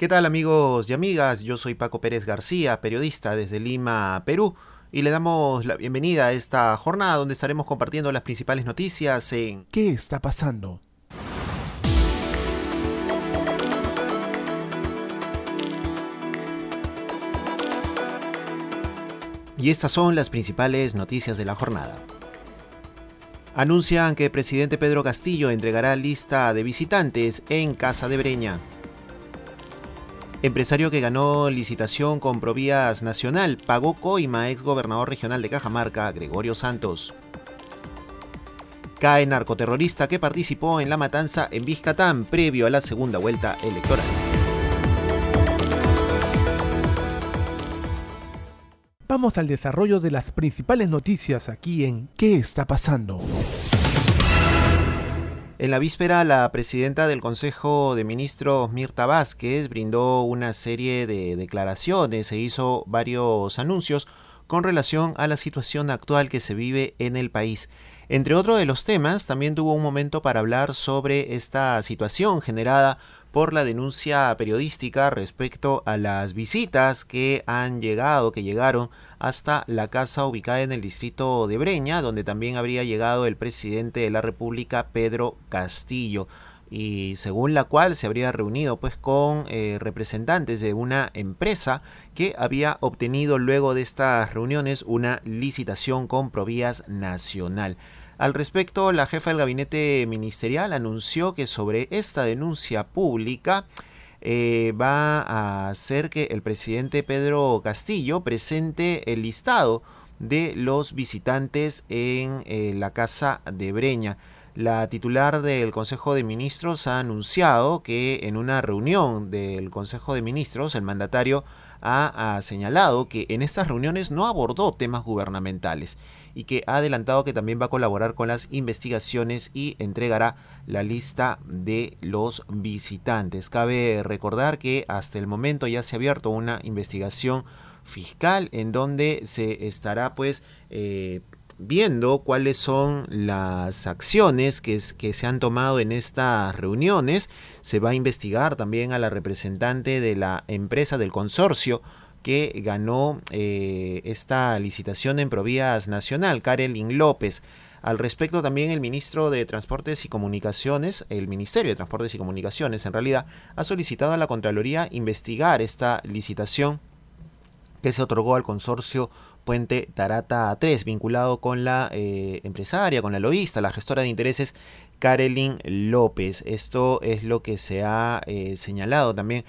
¿Qué tal amigos y amigas? Yo soy Paco Pérez García, periodista desde Lima, Perú, y le damos la bienvenida a esta jornada donde estaremos compartiendo las principales noticias en ¿Qué está pasando? Y estas son las principales noticias de la jornada. Anuncian que el presidente Pedro Castillo entregará lista de visitantes en Casa de Breña. Empresario que ganó licitación con Provías Nacional pagó coima ex gobernador regional de Cajamarca, Gregorio Santos. Cae narcoterrorista que participó en la matanza en Vizcatán previo a la segunda vuelta electoral. Vamos al desarrollo de las principales noticias aquí en ¿Qué está pasando? En la víspera, la presidenta del Consejo de Ministros, Mirta Vázquez, brindó una serie de declaraciones e hizo varios anuncios con relación a la situación actual que se vive en el país. Entre otros de los temas, también tuvo un momento para hablar sobre esta situación generada por la denuncia periodística respecto a las visitas que han llegado, que llegaron hasta la casa ubicada en el distrito de Breña, donde también habría llegado el presidente de la República, Pedro Castillo y según la cual se habría reunido pues con eh, representantes de una empresa que había obtenido luego de estas reuniones una licitación con Provías Nacional. Al respecto, la jefa del gabinete ministerial anunció que sobre esta denuncia pública eh, va a hacer que el presidente Pedro Castillo presente el listado de los visitantes en eh, la casa de Breña. La titular del Consejo de Ministros ha anunciado que en una reunión del Consejo de Ministros el mandatario ha, señalado que en estas reuniones no abordó temas gubernamentales y que ha adelantado que también va a colaborar con las investigaciones y entregará la lista de los visitantes. Cabe recordar que hasta el momento ya se ha abierto una investigación fiscal en donde se estará pues eh, viendo cuáles son las acciones que, que, se han tomado en estas reuniones. Se va a investigar también a la representante de la empresa del consorcio que ganó eh, esta licitación en Provías Nacional, Karelin López. Al respecto también el ministro de Transportes y Comunicaciones, el Ministerio de Transportes y Comunicaciones en realidad, ha solicitado a la Contraloría investigar esta licitación que se otorgó al consorcio Puente Tarata 3, vinculado con la eh, empresaria, con la lobista, la gestora de intereses Karelin López. Esto es lo que se ha eh, señalado también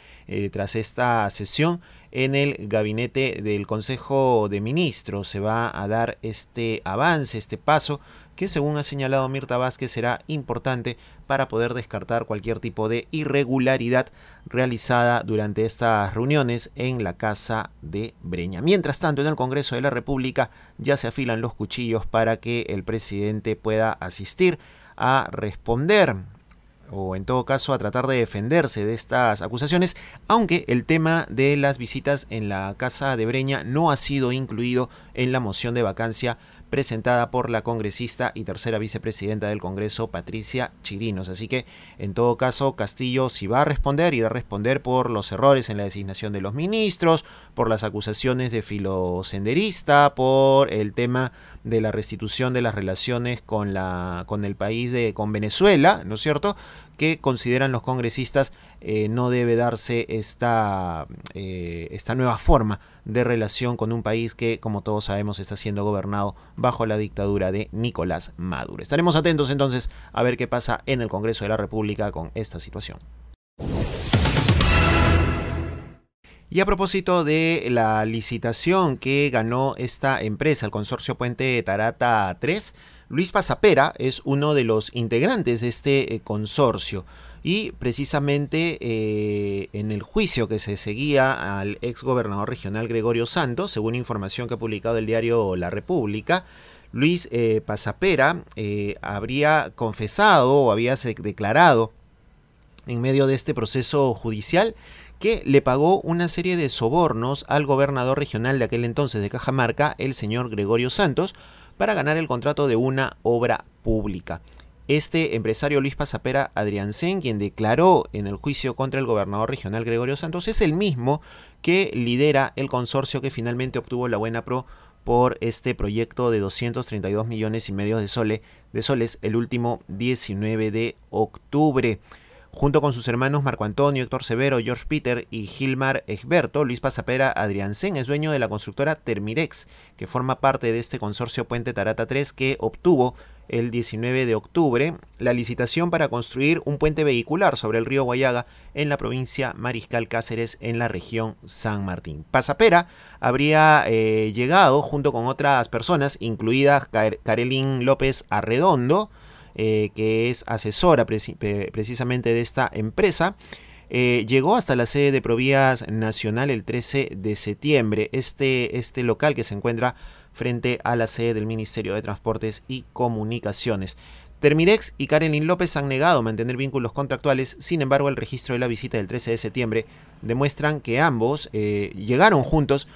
tras esta sesión en el gabinete del Consejo de Ministros. Se va a dar este avance, este paso, que según ha señalado Mirta Vázquez será importante para poder descartar cualquier tipo de irregularidad realizada durante estas reuniones en la Casa de Breña. Mientras tanto, en el Congreso de la República ya se afilan los cuchillos para que el presidente pueda asistir a responder o en todo caso a tratar de defenderse de estas acusaciones, aunque el tema de las visitas en la casa de Breña no ha sido incluido en la moción de vacancia presentada por la congresista y tercera vicepresidenta del Congreso, Patricia Chirinos. Así que, en todo caso, Castillo, si va a responder, irá a responder por los errores en la designación de los ministros, por las acusaciones de filosenderista, por el tema de la restitución de las relaciones con, la, con el país de con Venezuela, ¿no es cierto? que consideran los congresistas eh, no debe darse esta, eh, esta nueva forma de relación con un país que, como todos sabemos, está siendo gobernado bajo la dictadura de Nicolás Maduro. Estaremos atentos entonces a ver qué pasa en el Congreso de la República con esta situación. Y a propósito de la licitación que ganó esta empresa, el consorcio Puente Tarata 3, Luis Pasapera es uno de los integrantes de este eh, consorcio y precisamente eh, en el juicio que se seguía al ex gobernador regional Gregorio Santos, según información que ha publicado el diario La República, Luis eh, Pasapera habría confesado o había declarado en medio de este proceso judicial que le pagó una serie de sobornos al gobernador regional de aquel entonces de Cajamarca, el señor Gregorio Santos, para ganar el contrato de una obra pública. Este empresario Luis Pasapera Adriansen, quien declaró en el juicio contra el gobernador regional Gregorio Santos, es el mismo que lidera el consorcio que finalmente obtuvo la buena pro por este proyecto de 232 millones y medio de, de soles el último 19 de octubre. Junto con sus hermanos Marco Antonio, Héctor Severo, George Peter y Gilmar Egberto, Luis Pasapera Adriansen es dueño de la constructora Termirex, que forma parte de este consorcio Puente Tarata 3 que obtuvo el 19 de octubre la licitación para construir un puente vehicular sobre el río Guayaga en la provincia Mariscal Cáceres en la región San Martín. Pasapera habría eh, llegado junto con otras personas, incluida Karelin López Arredondo, eh, que es asesora precisamente de esta empresa. Eh, llegó hasta la sede de Provías Nacional el 13 de septiembre. Este, este local que se encuentra frente a la sede del Ministerio de Transportes y Comunicaciones. Termirex y Karenin López han negado mantener vínculos contractuales, sin embargo el registro de la visita del 13 de septiembre demuestran que ambos eh, llegaron juntos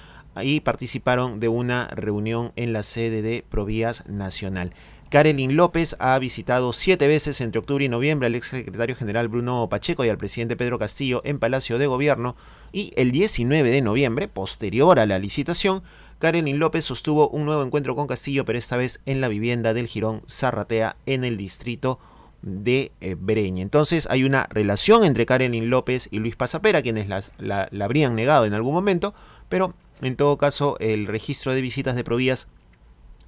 y participaron de una reunión en la sede de Provías Nacional. Karelin López ha visitado siete veces entre octubre y noviembre al ex secretario general Bruno Pacheco y al presidente Pedro Castillo en Palacio de Gobierno y el 19 de noviembre, posterior a la licitación, Karenin López sostuvo un nuevo encuentro con Castillo, pero esta vez en la vivienda del Girón Zarratea en el distrito de eh, Breña. Entonces hay una relación entre Karenin López y Luis Pasapera, quienes la, la, habrían negado en algún momento, pero en todo caso el registro de visitas de Provías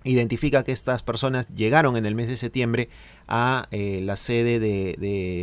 identifica que estas personas llegaron en el mes de septiembre a eh, la sede de,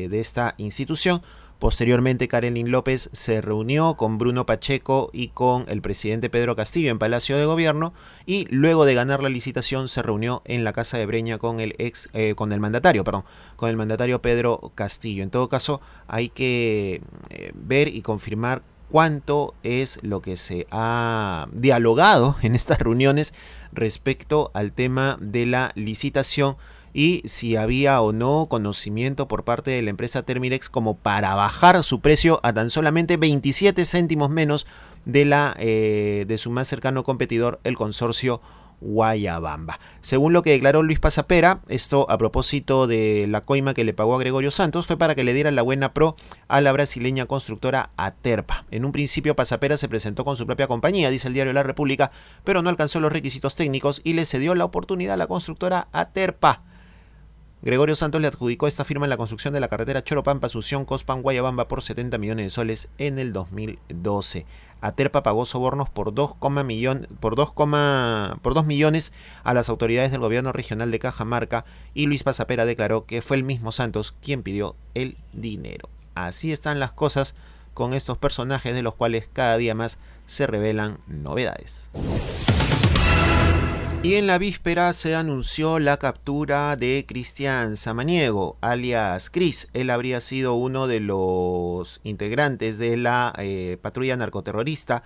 de esta institución Posteriormente, Karenin López se reunió con Bruno Pacheco y con el presidente Pedro Castillo en Palacio de Gobierno y luego de ganar la licitación se reunió en la Casa de Breña con el ex, eh, con el mandatario, perdón, con el mandatario Pedro Castillo. En todo caso, hay que eh, ver y confirmar cuánto es lo que se ha dialogado en estas reuniones respecto al tema de la licitación y si había o no conocimiento por parte de la empresa Termirex como para bajar su precio a tan solamente 27 céntimos menos de, la, eh, de su más cercano competidor, el consorcio Guayabamba. Según lo que declaró Luis Pasapera, esto a propósito de la coima que le pagó a Gregorio Santos, fue para que le diera la buena pro a la brasileña constructora Aterpa. En un principio Pasapera se presentó con su propia compañía, dice el diario La República, pero no alcanzó los requisitos técnicos y le cedió la oportunidad a la constructora Aterpa. Gregorio Santos le adjudicó esta firma en la construcción de la carretera Choropampa, Asunción, Cospan, Guayabamba por 70 millones de soles en el 2012. Aterpa pagó sobornos por 2, millón, por 2, por 2 millones a las autoridades del gobierno regional de Cajamarca y Luis Pasapera declaró que fue el mismo Santos quien pidió el dinero. Así están las cosas con estos personajes de los cuales cada día más se revelan novedades. Y en la víspera se anunció la captura de Cristian Samaniego, alias Cris. Él habría sido uno de los integrantes de la eh, patrulla narcoterrorista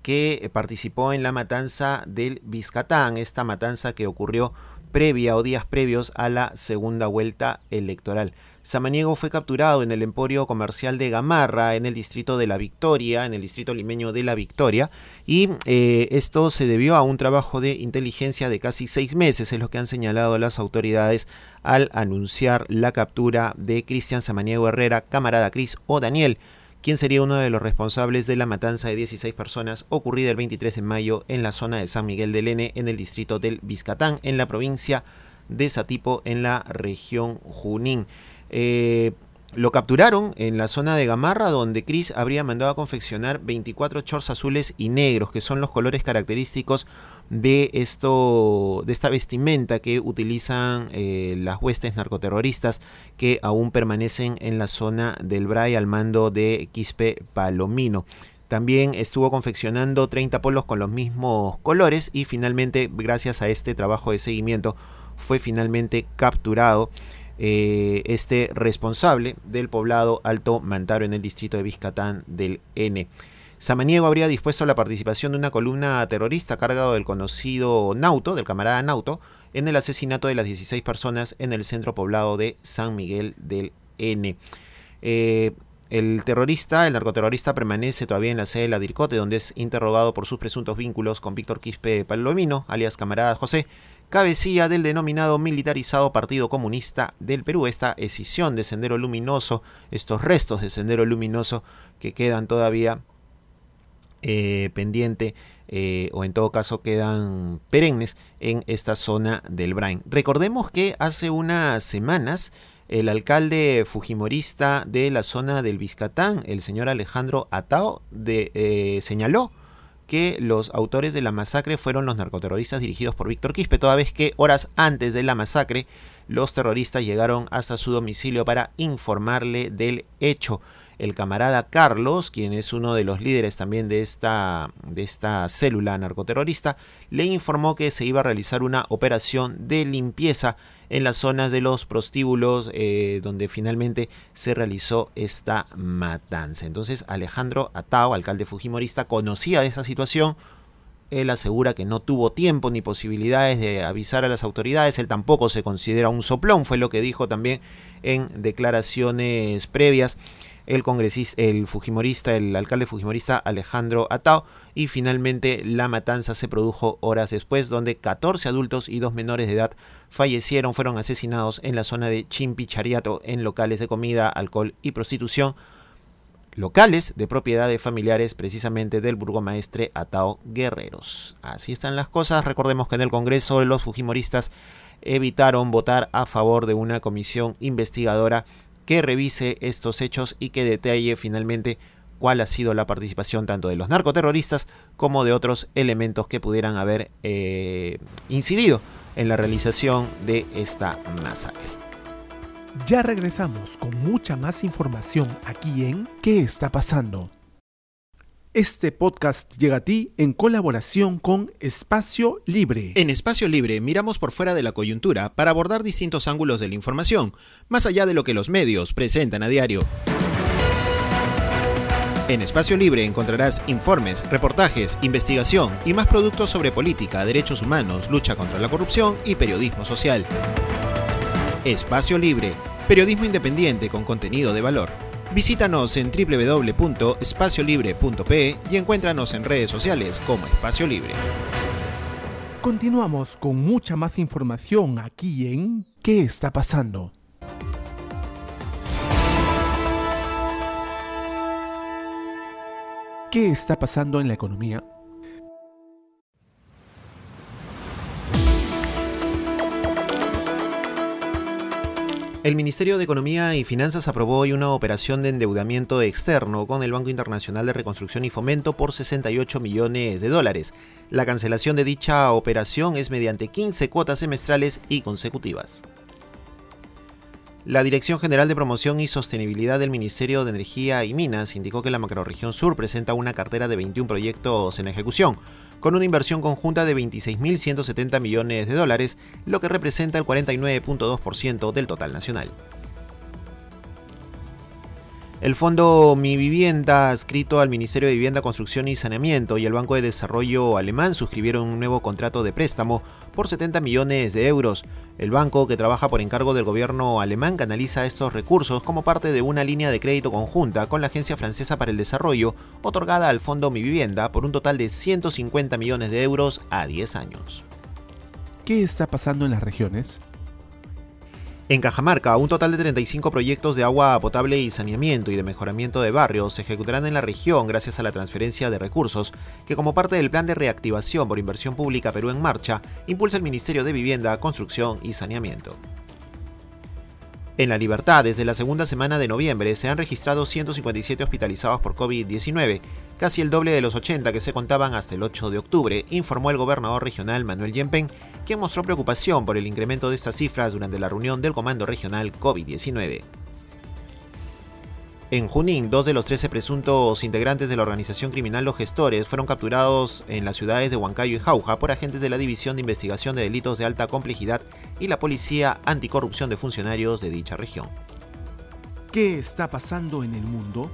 que participó en la matanza del Vizcatán, esta matanza que ocurrió previa o días previos a la segunda vuelta electoral. Samaniego fue capturado en el emporio comercial de Gamarra, en el distrito de La Victoria, en el distrito limeño de La Victoria, y eh, esto se debió a un trabajo de inteligencia de casi seis meses, es lo que han señalado las autoridades al anunciar la captura de Cristian Samaniego Herrera, camarada Cris o Daniel, quien sería uno de los responsables de la matanza de 16 personas ocurrida el 23 de mayo en la zona de San Miguel del N, en el distrito del Vizcatán, en la provincia de Satipo, en la región Junín. Eh, lo capturaron en la zona de Gamarra, donde Chris habría mandado a confeccionar 24 shorts azules y negros, que son los colores característicos de, esto, de esta vestimenta que utilizan eh, las huestes narcoterroristas que aún permanecen en la zona del Bray al mando de Quispe Palomino. También estuvo confeccionando 30 polos con los mismos colores y finalmente, gracias a este trabajo de seguimiento, fue finalmente capturado. Eh, este responsable del poblado Alto Mantaro en el distrito de Vizcatán del N. Samaniego habría dispuesto la participación de una columna terrorista cargado del conocido Nauto, del camarada Nauto, en el asesinato de las 16 personas en el centro poblado de San Miguel del N. Eh, el terrorista, el narcoterrorista, permanece todavía en la sede de la DIRCOTE, donde es interrogado por sus presuntos vínculos con Víctor Quispe Palomino, alias camarada José, cabecilla del denominado militarizado Partido Comunista del Perú. Esta escisión de Sendero Luminoso, estos restos de Sendero Luminoso que quedan todavía eh, pendiente eh, o en todo caso quedan perennes en esta zona del Brain. Recordemos que hace unas semanas el alcalde fujimorista de la zona del Vizcatán, el señor Alejandro Atao, de, eh, señaló que los autores de la masacre fueron los narcoterroristas dirigidos por Víctor Quispe, toda vez que horas antes de la masacre los terroristas llegaron hasta su domicilio para informarle del hecho el camarada Carlos, quien es uno de los líderes también de esta, de esta célula narcoterrorista, le informó que se iba a realizar una operación de limpieza en las zonas de los prostíbulos eh, donde finalmente se realizó esta matanza. Entonces Alejandro Atao, alcalde fujimorista, conocía de esa situación, él asegura que no tuvo tiempo ni posibilidades de avisar a las autoridades. Él tampoco se considera un soplón, fue lo que dijo también en declaraciones previas el congresista, el fujimorista, el alcalde fujimorista Alejandro Atao, y finalmente la matanza se produjo horas después, donde 14 adultos y dos menores de edad fallecieron, fueron asesinados en la zona de Chimpichariato, en locales de comida, alcohol y prostitución, locales de propiedad de familiares precisamente del burgomaestre Atao Guerreros. Así están las cosas, recordemos que en el Congreso los fujimoristas evitaron votar a favor de una comisión investigadora que revise estos hechos y que detalle finalmente cuál ha sido la participación tanto de los narcoterroristas como de otros elementos que pudieran haber eh, incidido en la realización de esta masacre. Ya regresamos con mucha más información aquí en ¿Qué está pasando? Este podcast llega a ti en colaboración con Espacio Libre. En Espacio Libre miramos por fuera de la coyuntura para abordar distintos ángulos de la información, más allá de lo que los medios presentan a diario. En Espacio Libre encontrarás informes, reportajes, investigación y más productos sobre política, derechos humanos, lucha contra la corrupción y periodismo social. Espacio Libre, periodismo independiente con contenido de valor. Visítanos en www.espaciolibre.pe y encuéntranos en redes sociales como Espacio Libre. Continuamos con mucha más información aquí en ¿Qué está pasando? ¿Qué está pasando en la economía? El Ministerio de Economía y Finanzas aprobó hoy una operación de endeudamiento externo con el Banco Internacional de Reconstrucción y Fomento por 68 millones de dólares. La cancelación de dicha operación es mediante 15 cuotas semestrales y consecutivas. La Dirección General de Promoción y Sostenibilidad del Ministerio de Energía y Minas indicó que la macroregión sur presenta una cartera de 21 proyectos en ejecución, con una inversión conjunta de 26.170 millones de dólares, lo que representa el 49.2% del total nacional. El fondo Mi Vivienda, adscrito al Ministerio de Vivienda, Construcción y Saneamiento y el Banco de Desarrollo Alemán suscribieron un nuevo contrato de préstamo por 70 millones de euros. El banco, que trabaja por encargo del gobierno alemán, canaliza estos recursos como parte de una línea de crédito conjunta con la Agencia Francesa para el Desarrollo, otorgada al Fondo Mi Vivienda por un total de 150 millones de euros a 10 años. ¿Qué está pasando en las regiones? En Cajamarca, un total de 35 proyectos de agua potable y saneamiento y de mejoramiento de barrios se ejecutarán en la región gracias a la transferencia de recursos que como parte del plan de reactivación por inversión pública Perú en Marcha, impulsa el Ministerio de Vivienda, Construcción y Saneamiento. En La Libertad, desde la segunda semana de noviembre, se han registrado 157 hospitalizados por COVID-19, casi el doble de los 80 que se contaban hasta el 8 de octubre, informó el gobernador regional Manuel Yempen, quien mostró preocupación por el incremento de estas cifras durante la reunión del Comando Regional COVID-19. En Junín, dos de los 13 presuntos integrantes de la organización criminal Los Gestores fueron capturados en las ciudades de Huancayo y Jauja por agentes de la División de Investigación de Delitos de Alta Complejidad y la Policía Anticorrupción de Funcionarios de dicha región. ¿Qué está pasando en el mundo?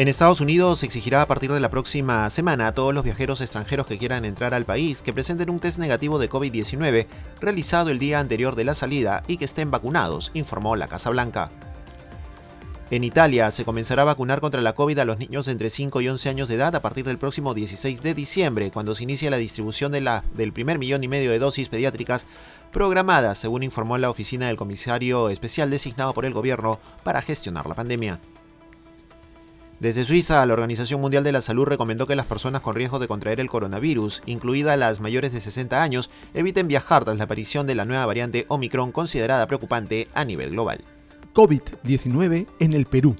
En Estados Unidos se exigirá a partir de la próxima semana a todos los viajeros extranjeros que quieran entrar al país que presenten un test negativo de COVID-19 realizado el día anterior de la salida y que estén vacunados, informó la Casa Blanca. En Italia se comenzará a vacunar contra la COVID a los niños entre 5 y 11 años de edad a partir del próximo 16 de diciembre, cuando se inicia la distribución de la, del primer millón y medio de dosis pediátricas programadas, según informó la oficina del comisario especial designado por el gobierno para gestionar la pandemia. Desde Suiza, la Organización Mundial de la Salud recomendó que las personas con riesgo de contraer el coronavirus, incluidas las mayores de 60 años, eviten viajar tras la aparición de la nueva variante Omicron considerada preocupante a nivel global. COVID-19 en el Perú.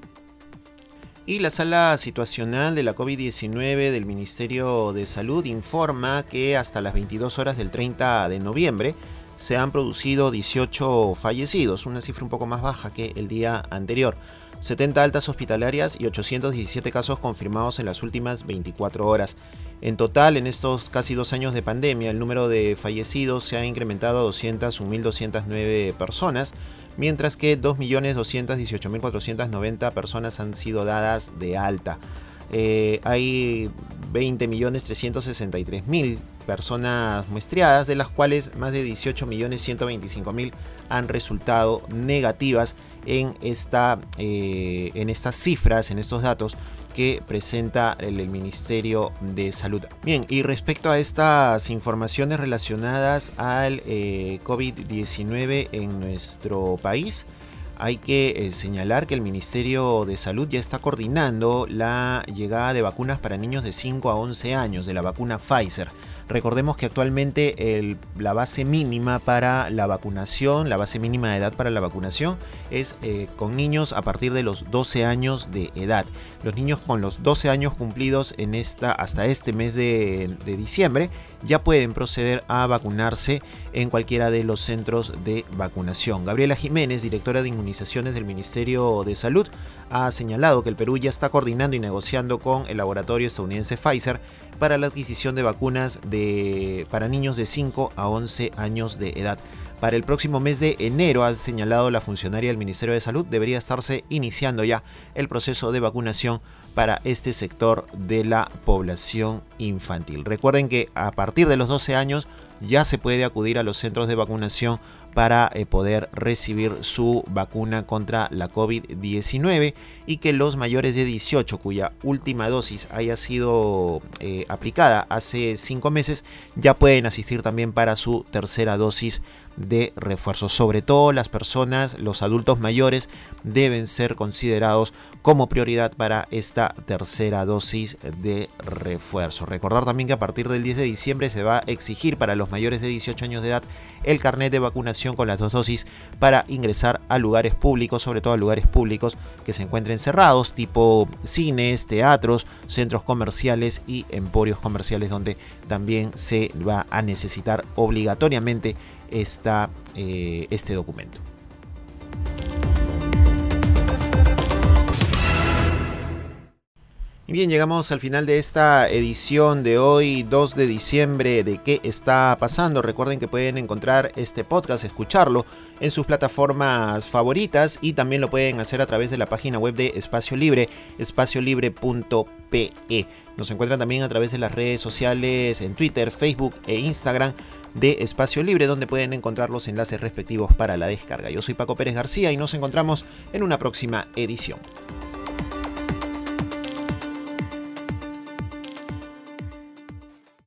Y la sala situacional de la COVID-19 del Ministerio de Salud informa que hasta las 22 horas del 30 de noviembre se han producido 18 fallecidos, una cifra un poco más baja que el día anterior. 70 altas hospitalarias y 817 casos confirmados en las últimas 24 horas. En total, en estos casi dos años de pandemia, el número de fallecidos se ha incrementado a 201.209 personas, mientras que 2.218.490 personas han sido dadas de alta. Eh, hay 20.363.000 personas muestreadas, de las cuales más de 18.125.000 han resultado negativas en, esta, eh, en estas cifras, en estos datos que presenta el, Ministerio de Salud. Bien, y respecto a estas informaciones relacionadas al eh, COVID-19 en nuestro país, hay que eh, señalar que el Ministerio de Salud ya está coordinando la llegada de vacunas para niños de 5 a 11 años, de la vacuna Pfizer. Recordemos que actualmente la base mínima para la vacunación, la base mínima de edad para la vacunación es eh, con niños a partir de los 12 años de edad. Los niños con los 12 años cumplidos en esta, hasta este mes de, de diciembre ya pueden proceder a vacunarse en cualquiera de los centros de vacunación. Gabriela Jiménez, directora de inmunizaciones del Ministerio de Salud, ha señalado que el Perú ya está coordinando y negociando con el laboratorio estadounidense Pfizer para la adquisición de vacunas de, para niños de 5 a 11 años de edad. Para el próximo mes de enero, ha señalado la funcionaria del Ministerio de Salud, debería estarse iniciando ya el proceso de vacunación para este sector de la población infantil. Recuerden que a partir de los 12 años ya se puede acudir a los centros de vacunación para eh, poder recibir su vacuna contra la COVID-19 y que los mayores de 18 cuya última dosis haya sido eh, aplicada hace 5 meses ya pueden asistir también para su tercera dosis de refuerzo. Sobre todo las personas, los adultos mayores deben ser considerados como prioridad para esta tercera dosis de refuerzo. Recordar también que a partir del 10 de diciembre se va a exigir para los mayores de 18 años de edad el carnet de vacunación con las dos dosis para ingresar a lugares públicos, sobre todo a lugares públicos que se encuentren cerrados, tipo cines, teatros, centros comerciales y emporios comerciales donde también se va a necesitar obligatoriamente esta, eh, este documento. Y bien, llegamos al final de esta edición de hoy, 2 de diciembre, de qué está pasando. Recuerden que pueden encontrar este podcast, escucharlo en sus plataformas favoritas y también lo pueden hacer a través de la página web de Espacio Libre, espaciolibre.pe. Nos encuentran también a través de las redes sociales en Twitter, Facebook e Instagram de Espacio Libre, donde pueden encontrar los enlaces respectivos para la descarga. Yo soy Paco Pérez García y nos encontramos en una próxima edición.